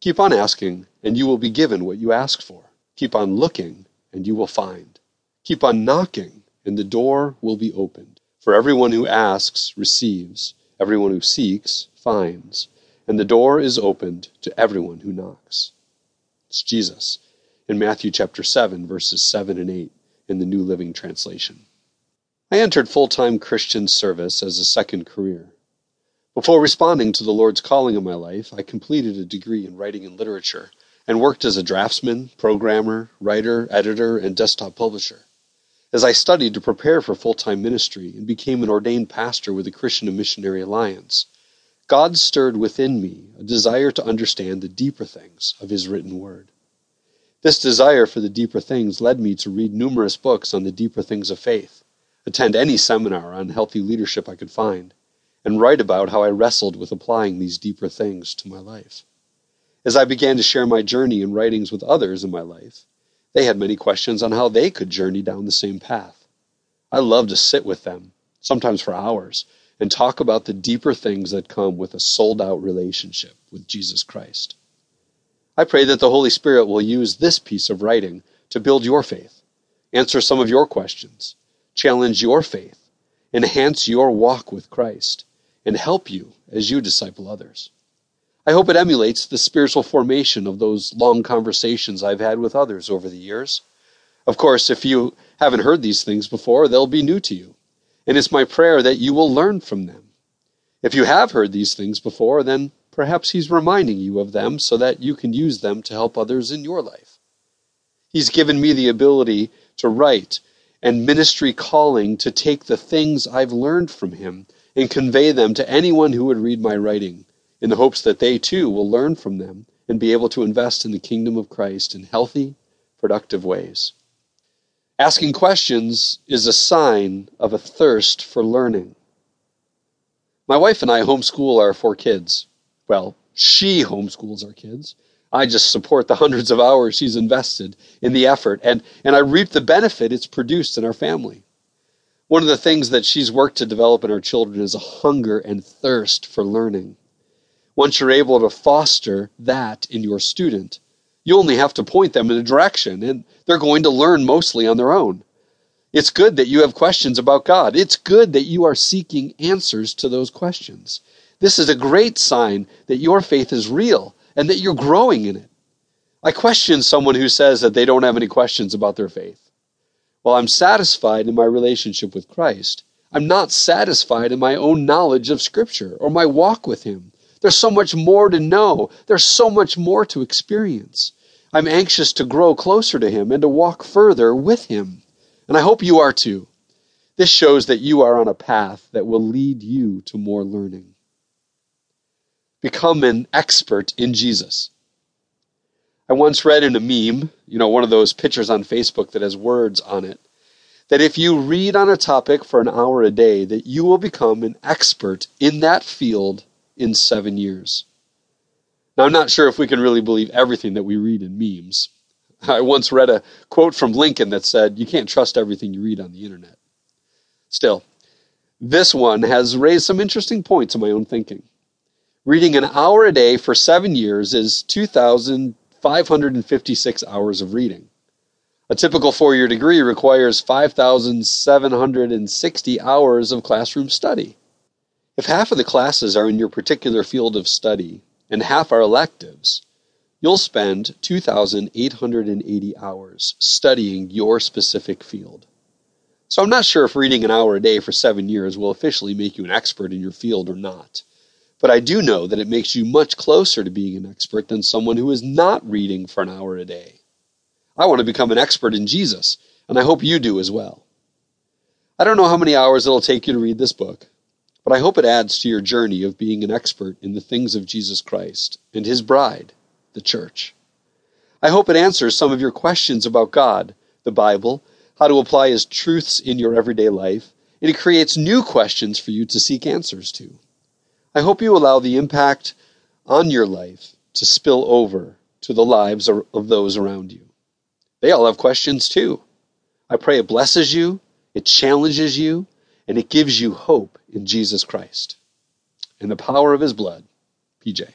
Keep on asking, and you will be given what you ask for. Keep on looking, and you will find. Keep on knocking, and the door will be opened. For everyone who asks receives, everyone who seeks finds, and the door is opened to everyone who knocks. It's Jesus in Matthew chapter 7, verses 7 and 8 in the New Living Translation. I entered full time Christian service as a second career. Before responding to the Lord's calling in my life, I completed a degree in writing and literature and worked as a draftsman, programmer, writer, editor, and desktop publisher. As I studied to prepare for full time ministry and became an ordained pastor with the Christian and Missionary Alliance, God stirred within me a desire to understand the deeper things of His written word. This desire for the deeper things led me to read numerous books on the deeper things of faith, attend any seminar on healthy leadership I could find, and write about how I wrestled with applying these deeper things to my life. As I began to share my journey and writings with others in my life, they had many questions on how they could journey down the same path. I loved to sit with them, sometimes for hours, and talk about the deeper things that come with a sold out relationship with Jesus Christ. I pray that the Holy Spirit will use this piece of writing to build your faith, answer some of your questions, challenge your faith, enhance your walk with Christ, and help you as you disciple others. I hope it emulates the spiritual formation of those long conversations I've had with others over the years. Of course, if you haven't heard these things before, they'll be new to you. And it's my prayer that you will learn from them. If you have heard these things before, then perhaps He's reminding you of them so that you can use them to help others in your life. He's given me the ability to write and ministry calling to take the things I've learned from Him and convey them to anyone who would read my writing, in the hopes that they too will learn from them and be able to invest in the kingdom of Christ in healthy, productive ways. Asking questions is a sign of a thirst for learning. My wife and I homeschool our four kids. Well, she homeschools our kids. I just support the hundreds of hours she's invested in the effort, and, and I reap the benefit it's produced in our family. One of the things that she's worked to develop in our children is a hunger and thirst for learning. Once you're able to foster that in your student, you only have to point them in a direction, and they're going to learn mostly on their own. It's good that you have questions about God. It's good that you are seeking answers to those questions. This is a great sign that your faith is real and that you're growing in it. I question someone who says that they don't have any questions about their faith. While I'm satisfied in my relationship with Christ, I'm not satisfied in my own knowledge of Scripture or my walk with Him. There's so much more to know, there's so much more to experience. I'm anxious to grow closer to Him and to walk further with Him. And I hope you are too. This shows that you are on a path that will lead you to more learning. Become an expert in Jesus. I once read in a meme, you know, one of those pictures on Facebook that has words on it, that if you read on a topic for an hour a day, that you will become an expert in that field in seven years. Now, I'm not sure if we can really believe everything that we read in memes. I once read a quote from Lincoln that said, You can't trust everything you read on the internet. Still, this one has raised some interesting points in my own thinking. Reading an hour a day for seven years is 2,000 556 hours of reading. A typical four year degree requires 5,760 hours of classroom study. If half of the classes are in your particular field of study and half are electives, you'll spend 2,880 hours studying your specific field. So I'm not sure if reading an hour a day for seven years will officially make you an expert in your field or not. But I do know that it makes you much closer to being an expert than someone who is not reading for an hour a day. I want to become an expert in Jesus, and I hope you do as well. I don't know how many hours it'll take you to read this book, but I hope it adds to your journey of being an expert in the things of Jesus Christ and his bride, the church. I hope it answers some of your questions about God, the Bible, how to apply his truths in your everyday life, and it creates new questions for you to seek answers to. I hope you allow the impact on your life to spill over to the lives of those around you. They all have questions too. I pray it blesses you, it challenges you, and it gives you hope in Jesus Christ. In the power of his blood, PJ.